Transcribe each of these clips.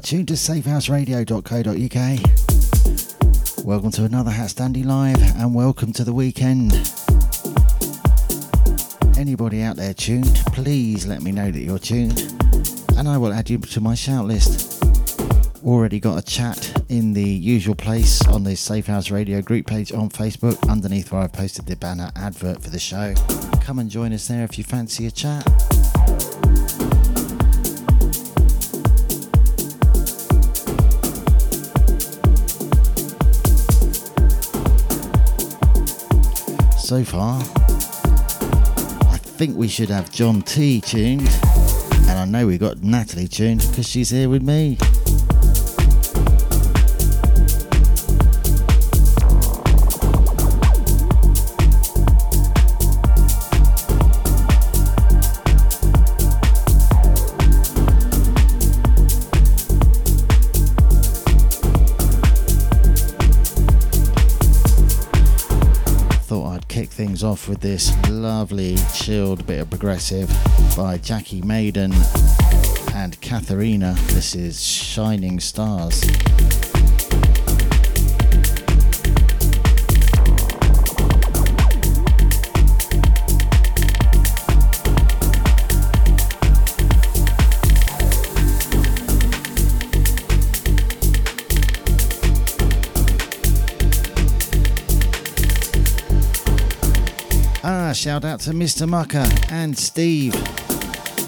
Are tuned to safehouseradio.co.uk. Welcome to another HatStandy Live and welcome to the weekend. Anybody out there tuned, please let me know that you're tuned and I will add you to my shout list. Already got a chat in the usual place on the Safe House Radio group page on Facebook underneath where I've posted the banner advert for the show. Come and join us there if you fancy a chat. So far. I think we should have John T tuned, and I know we got Natalie tuned because she's here with me. With this lovely, chilled bit of progressive by Jackie Mayden and Catharina. This is Shining Stars. Shout out to Mr. Mucker and Steve.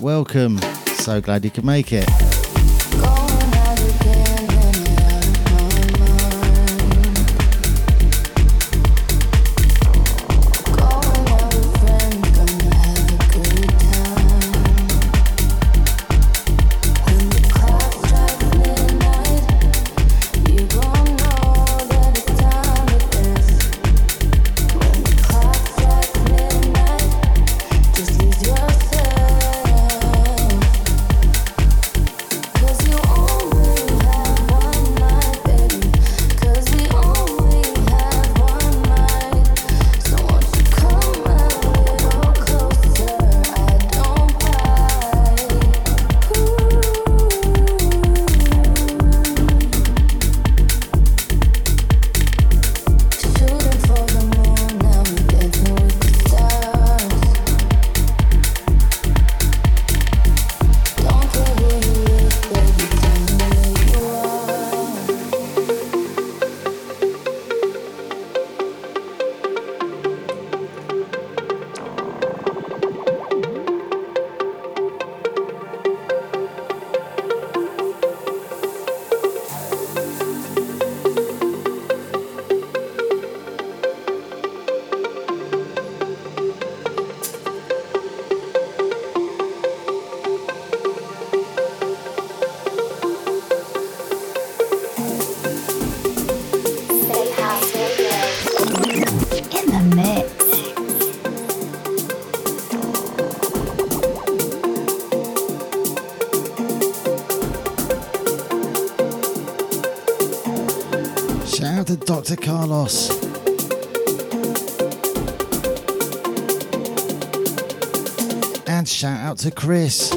Welcome. So glad you could make it. Dr. Carlos. And shout out to Chris.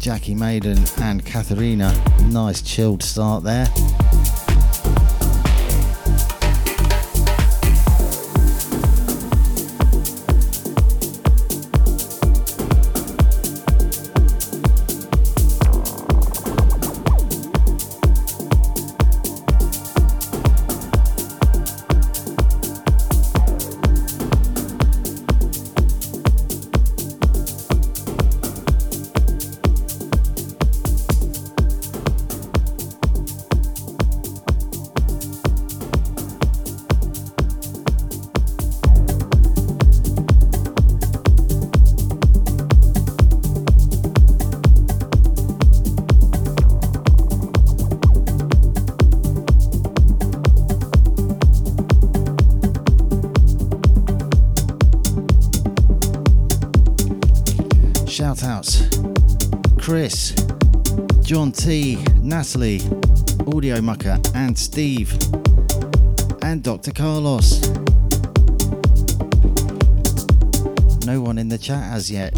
Jackie Mayden and Catharina. Nice chilled start there. Natalie, Audio Mucker, and Steve, and Dr. Carlos. No one in the chat as yet.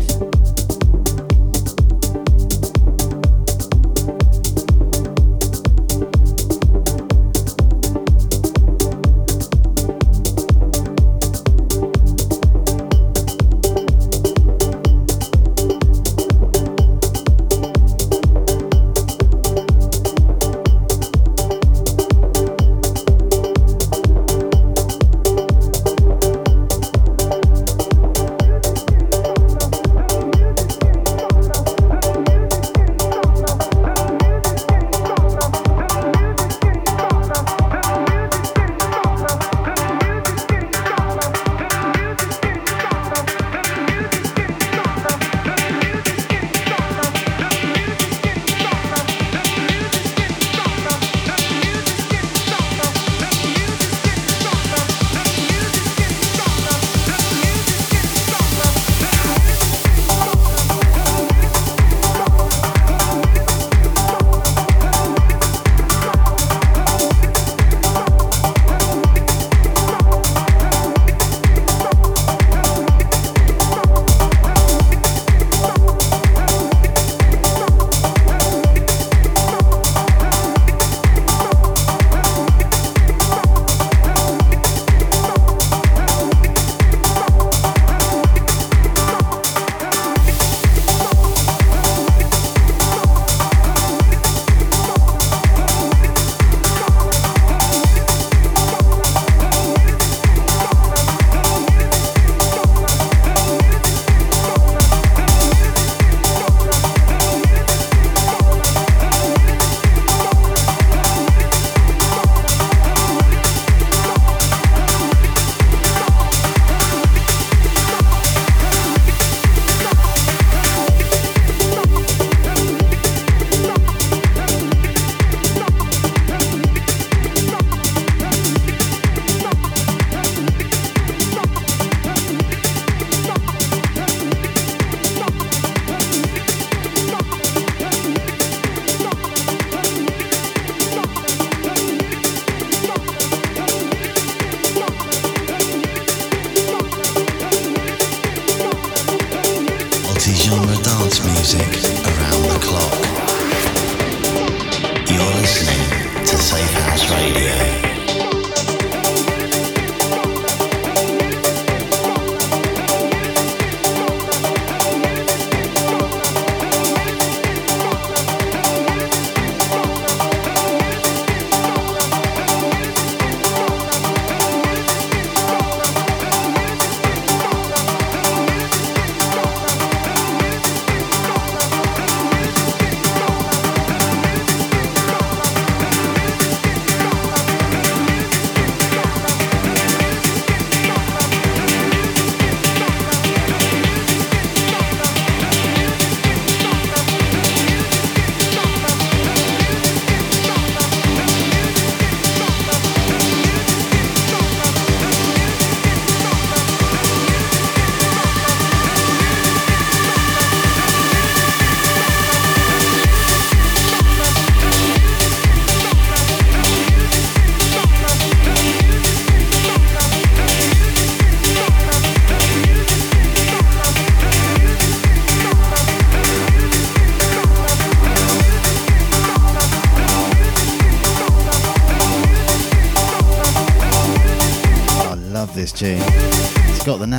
music around the clock. You're listening to Safe House Radio.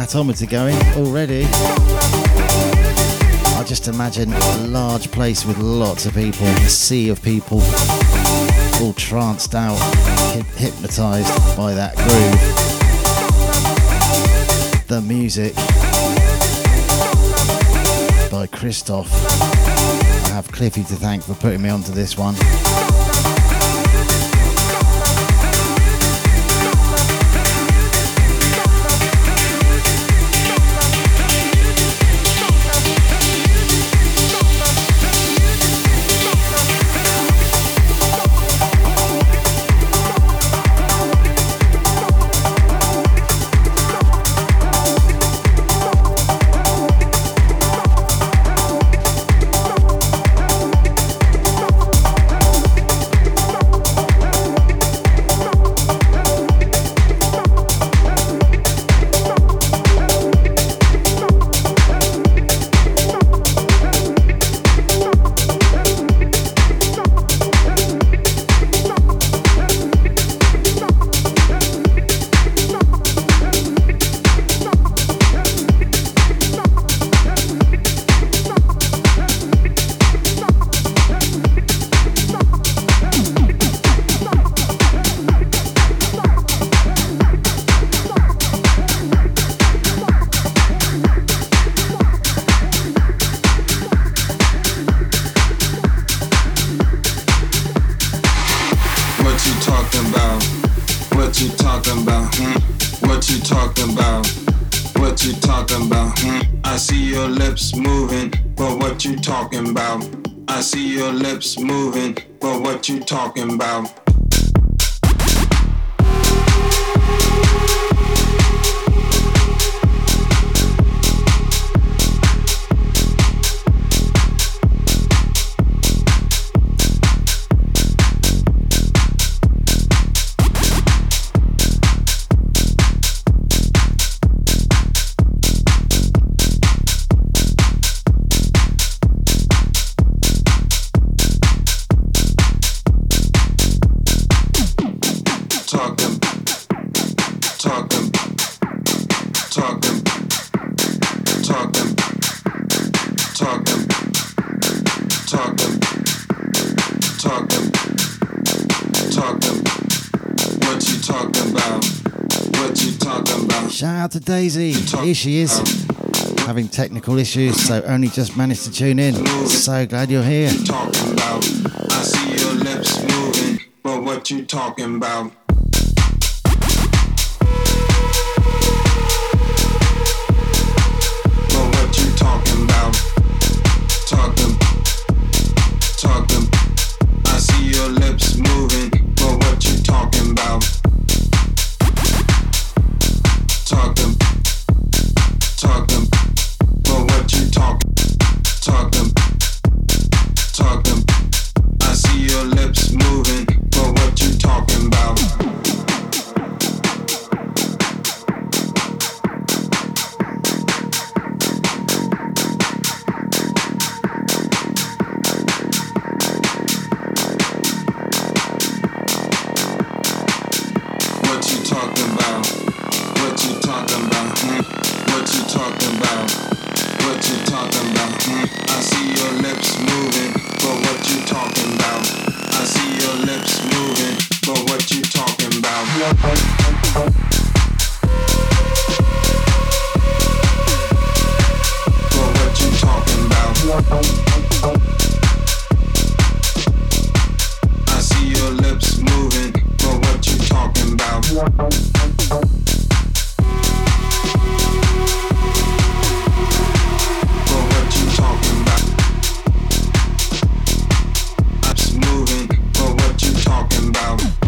It's got the natometer going already. I just imagine a large place with lots of people, a sea of people, all tranced out, hypnotized by that groove. The music by Cristoph. I have Cliffy to thank for putting me onto this one. Daisy. Here she is, having technical issues, so only just managed to tune in. So glad you're here. Talking about, I see your lips moving, but what you talking about? talking about? What you talking about? I see your lips moving, but what you talking about? I see your lips moving, but what you talking about? But what you talking about? I see your lips moving, but what you talking about? talking about? just moving, but what you talking about?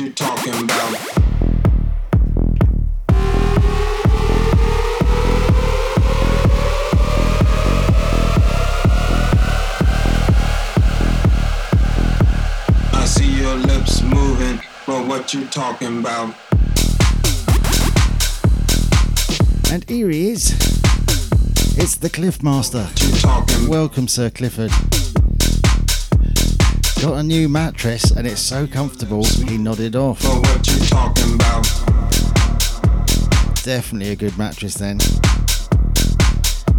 you talking about? I see your lips moving, but what you talking about? And here he is. It's the Cliff Master. Welcome, Sir Clifford. Got a new mattress and it's so comfortable, he nodded off. Well, Definitely a good mattress then.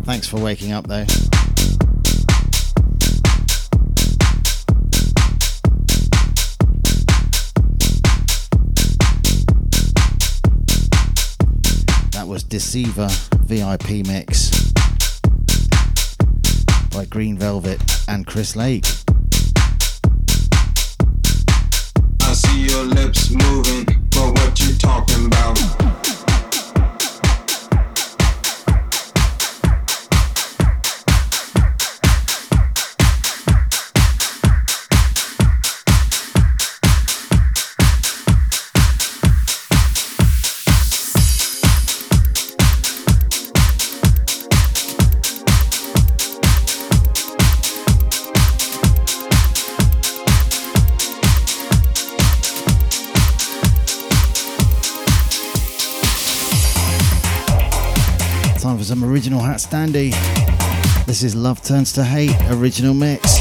Thanks for waking up though. That was Deceiver VIP Mix by Green Velvet and Chris Lake. moving. This is Love Turns to Hate, original mix.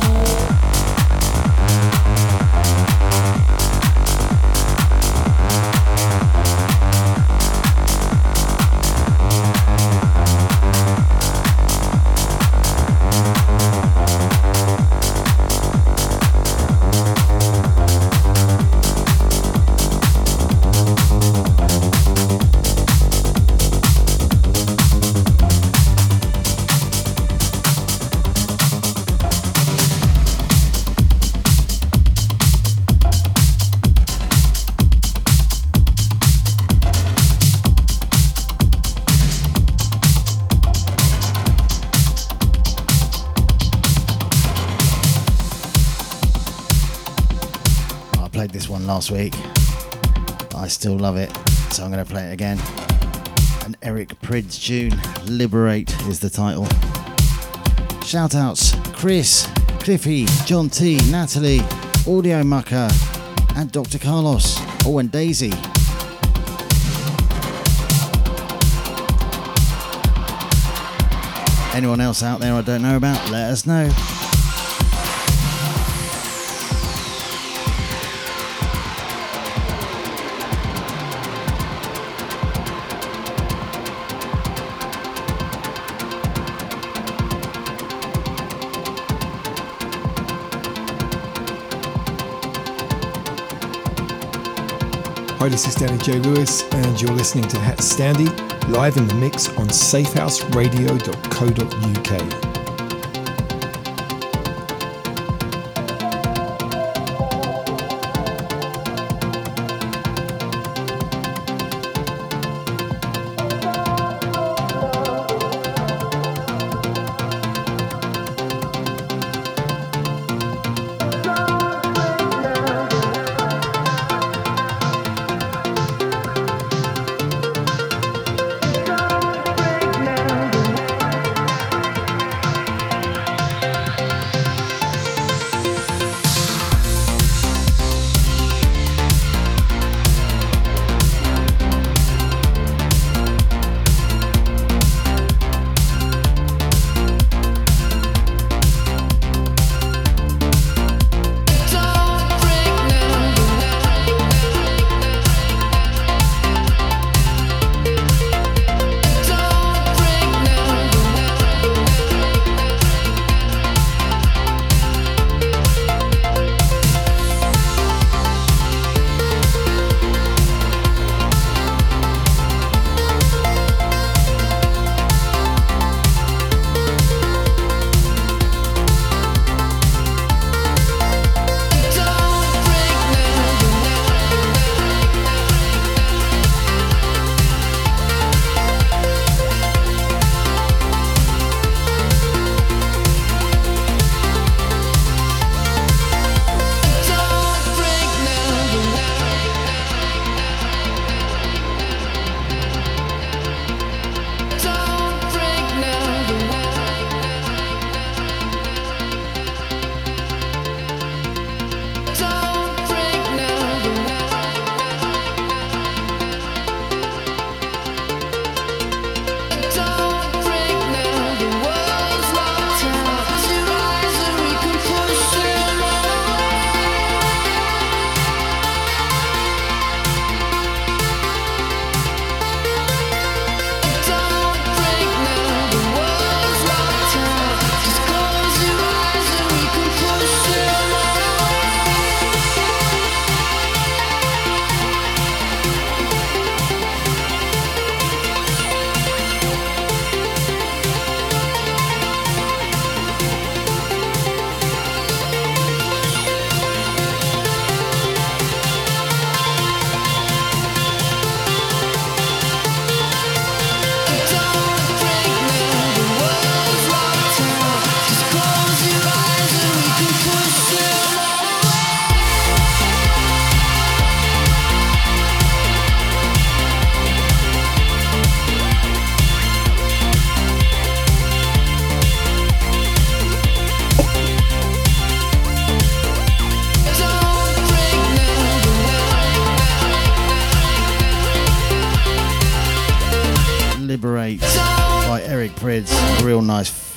last week. I still love it, so I'm going to play it again. An Eric Prydz tune, Liberate is the title. Shout outs Chris, Cliffy, John T, Natalie, Audio Mucker, and Dr. Carlos. Oh, and Daisy. Anyone else out there I don't know about, let us know. Hi, this is Danny J. Lewis, and you're listening to HatStandy live in the mix on safehouseradio.co.uk.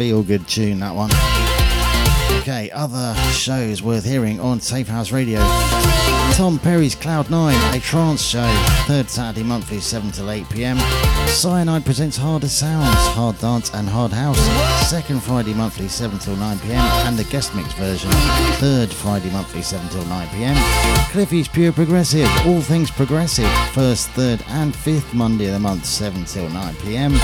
feel good tune, that one. Okay, other shows worth hearing on Safe House Radio. Tom Perry's Cloud 9, a trance show, third Saturday monthly, 7 till 8 pm. Cyanide presents Harder Sounds, Hard Dance and Hard House, second Friday monthly, 7 till 9 pm, and the guest mix version, third Friday monthly, 7 till 9 pm. Cliffy's Pure Progressive, all things progressive, first, third, and fifth Monday of the month, 7 till 9 pm.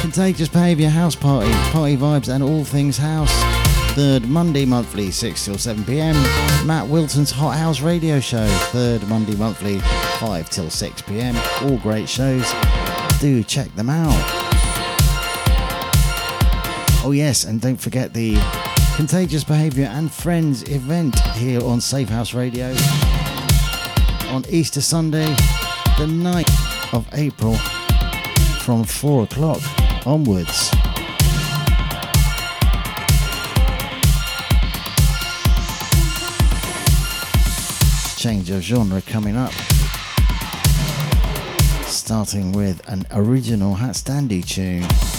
Contagious Behaviour House Party, party vibes and all things house. Third Monday monthly, 6 till 7 pm. Matt Wilton's Hot House Radio Show, third Monday monthly, 5 till 6 pm. All great shows. Do check them out. Oh, yes, and don't forget the Contagious Behaviour and Friends event here on Safe House Radio on Easter Sunday, the 9th of April from 4 o'clock onwards. Change of genre coming up. Starting with an original HatStandy tune.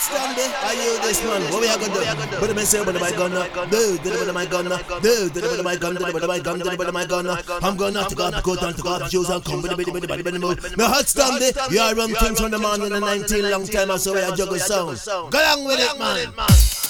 Stand there. Are you this man? What we are gonna do? Put them say, but my gun, do, do the my gun, do, do the my gun, do the my gun, do the my gun. I'm gonna take off the coat and take off the shoes and come with the bitty bitty move. No hot stand there. You are run things from the man in the 19 long time. I saw we are juggle sound. Go along with it, man.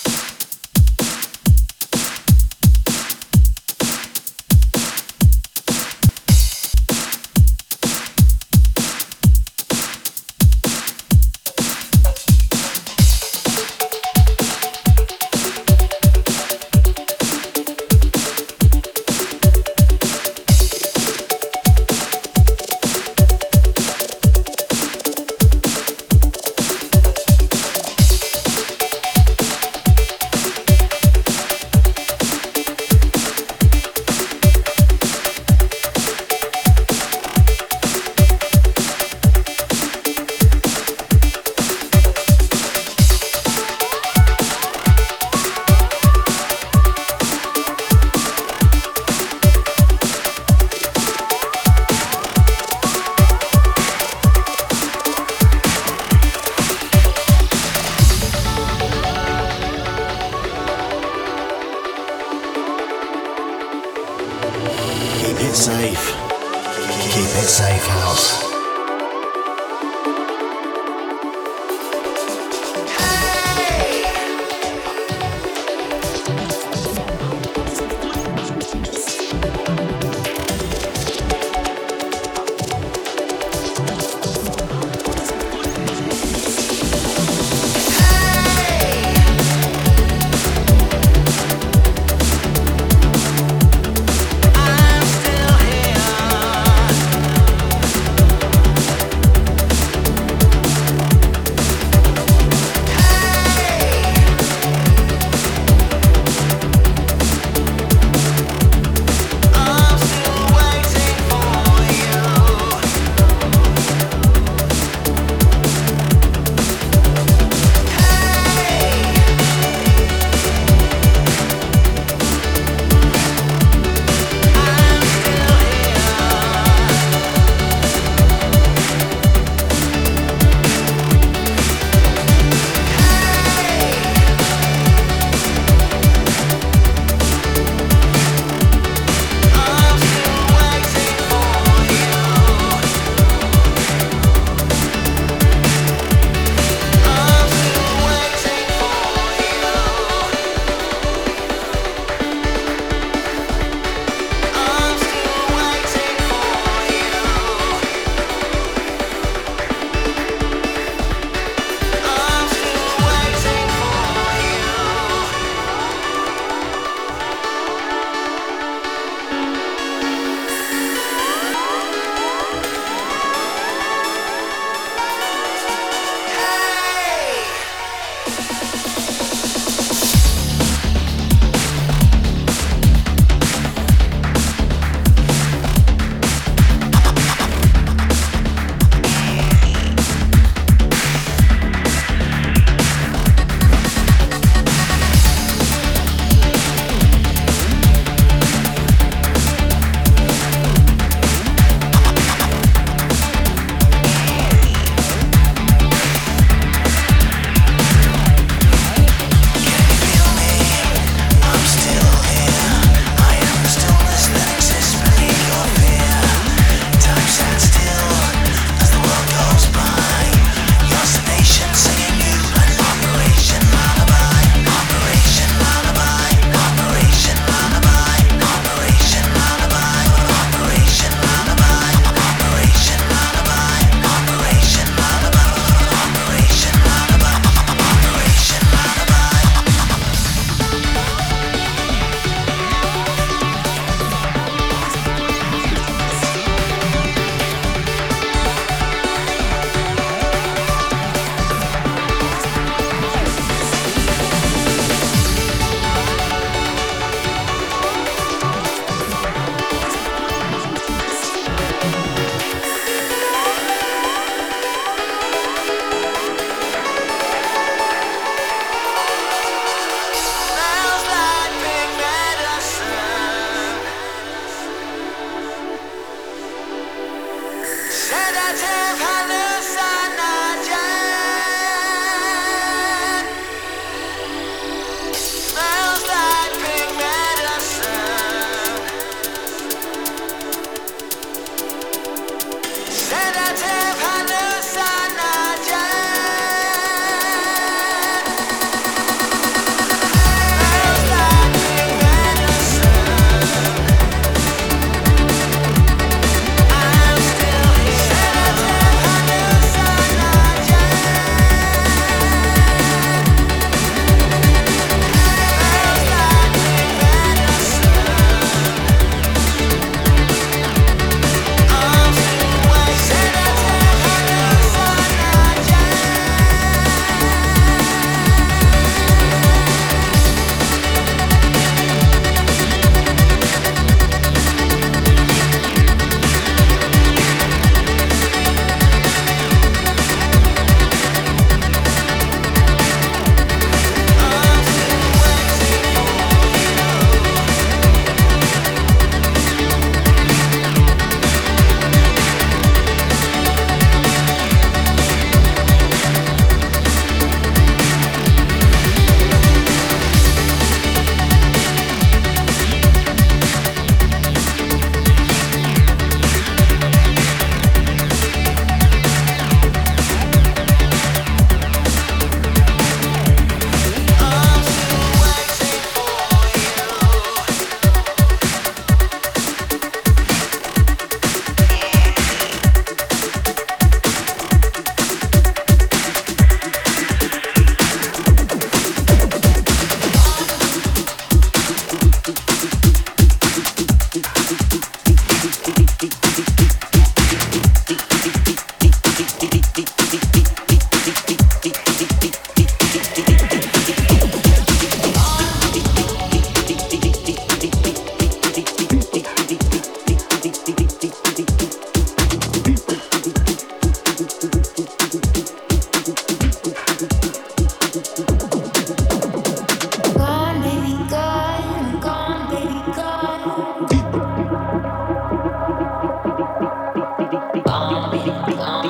Hear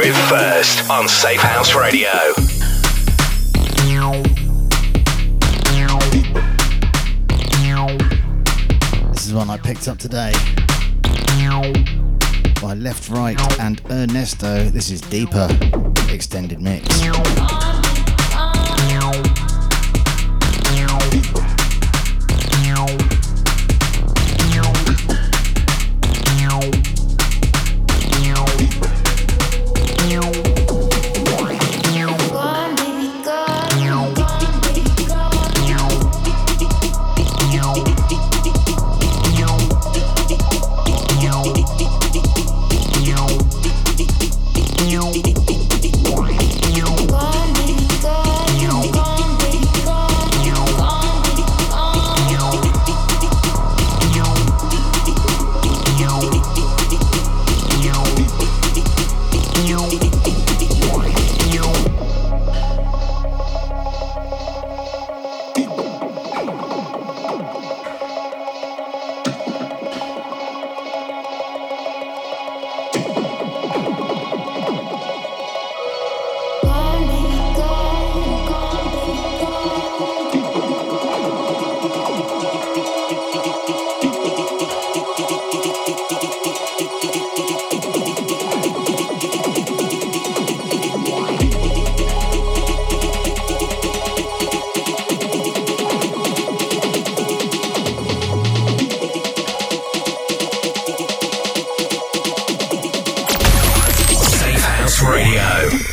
it first on Safe House Radio. This is one I picked up today by Left Right and Ernesto. This is Deeper Extended Mix. Radio.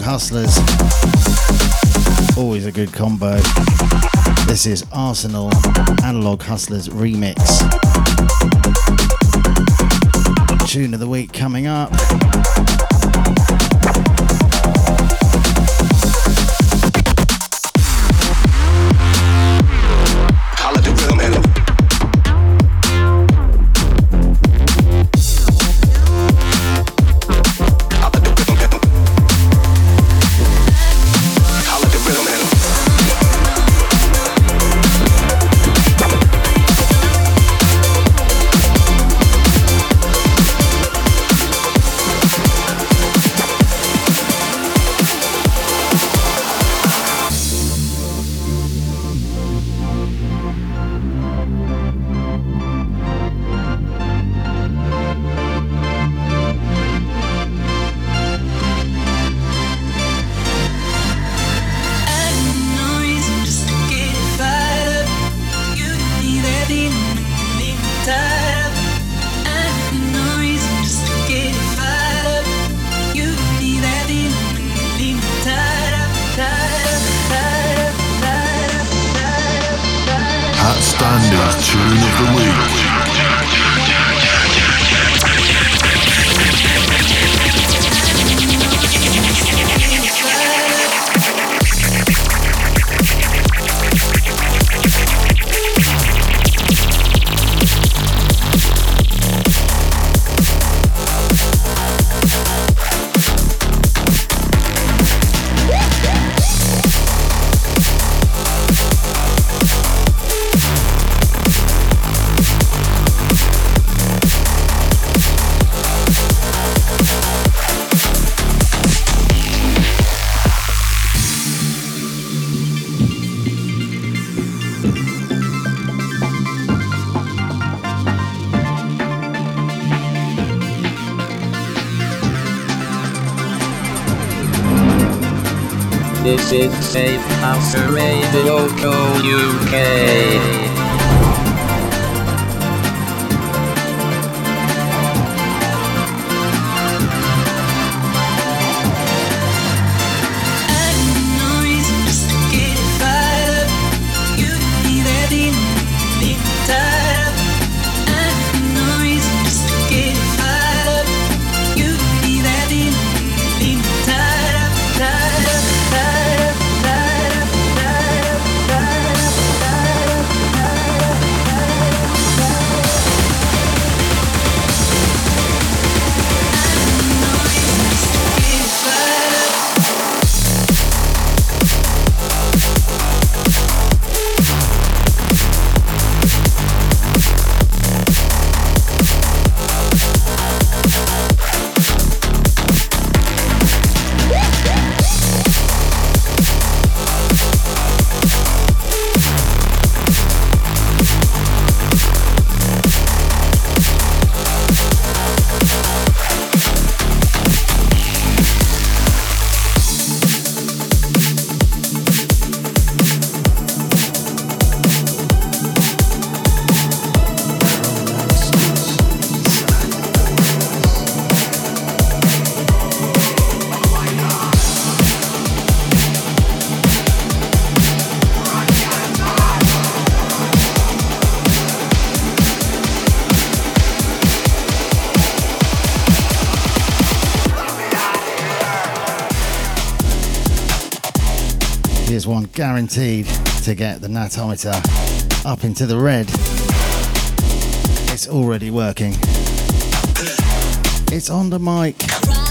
Hustlers. Always a good combo. This is Arsenal Analogue Hustlers remix. Tune of the week coming up. Safe House Radio Co. UK. Guaranteed to get the natometer up into the red. It's already working. It's on the mic.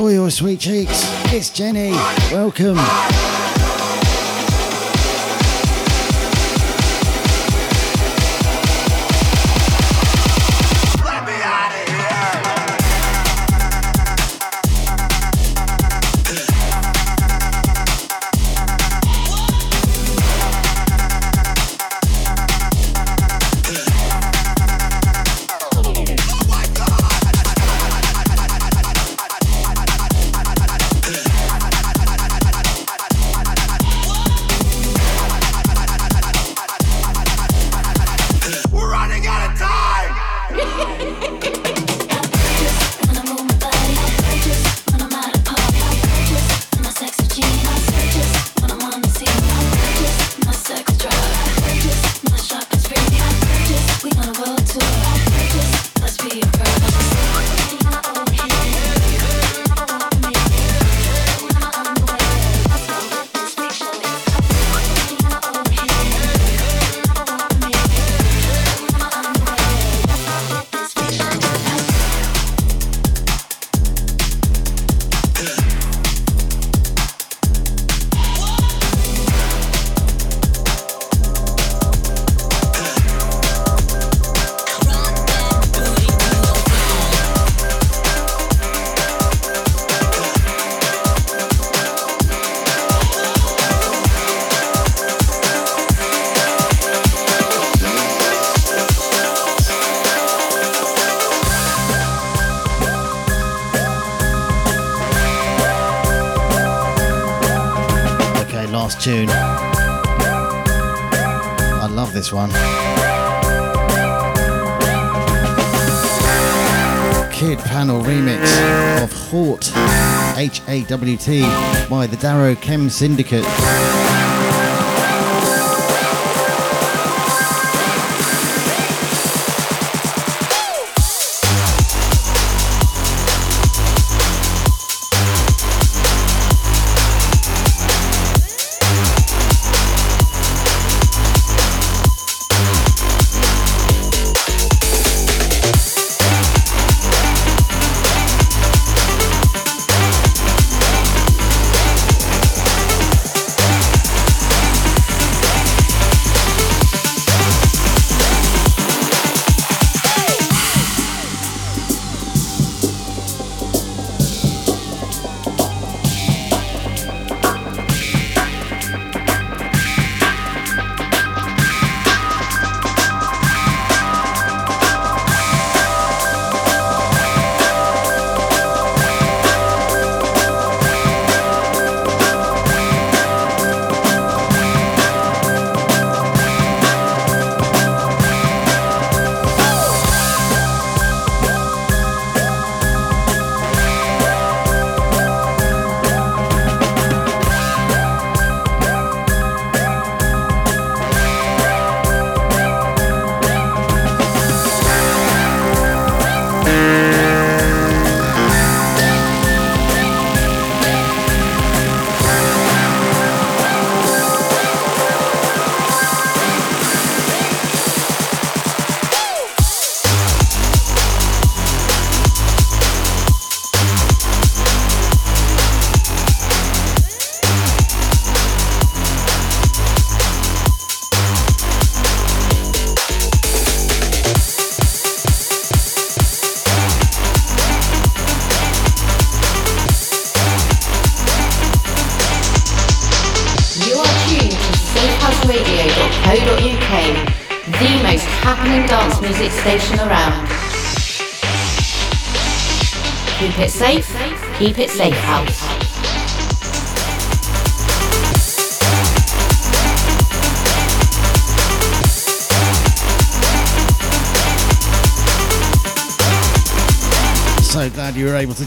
Oi, your sweet cheeks. It's Jenny. Welcome. Last tune. I love this one. Kid Panel remix of Hawt, H A W T, by the Darrow Chem Syndicate.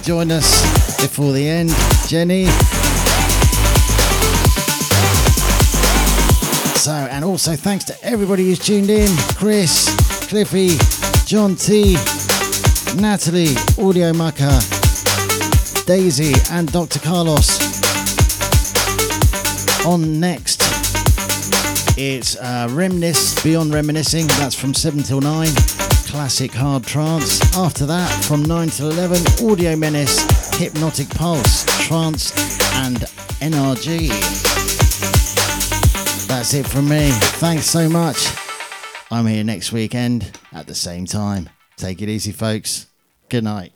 Join us before the end, Jenny. So, and also thanks to everybody who's tuned in Chris, Cliffy, John T, Natalie, Audio Mucker, Daisy, and Dr. Carlos. On next, it's uh, Reminisce Beyond Reminiscing, that's from 7 till 9 classic hard trance. After that, from 9 to 11, Audio Menace, Hypnotic Pulse, Trance, and NRG. That's it from me. Thanks so much. I'm here next weekend at the same time. Take it easy, folks. Good night.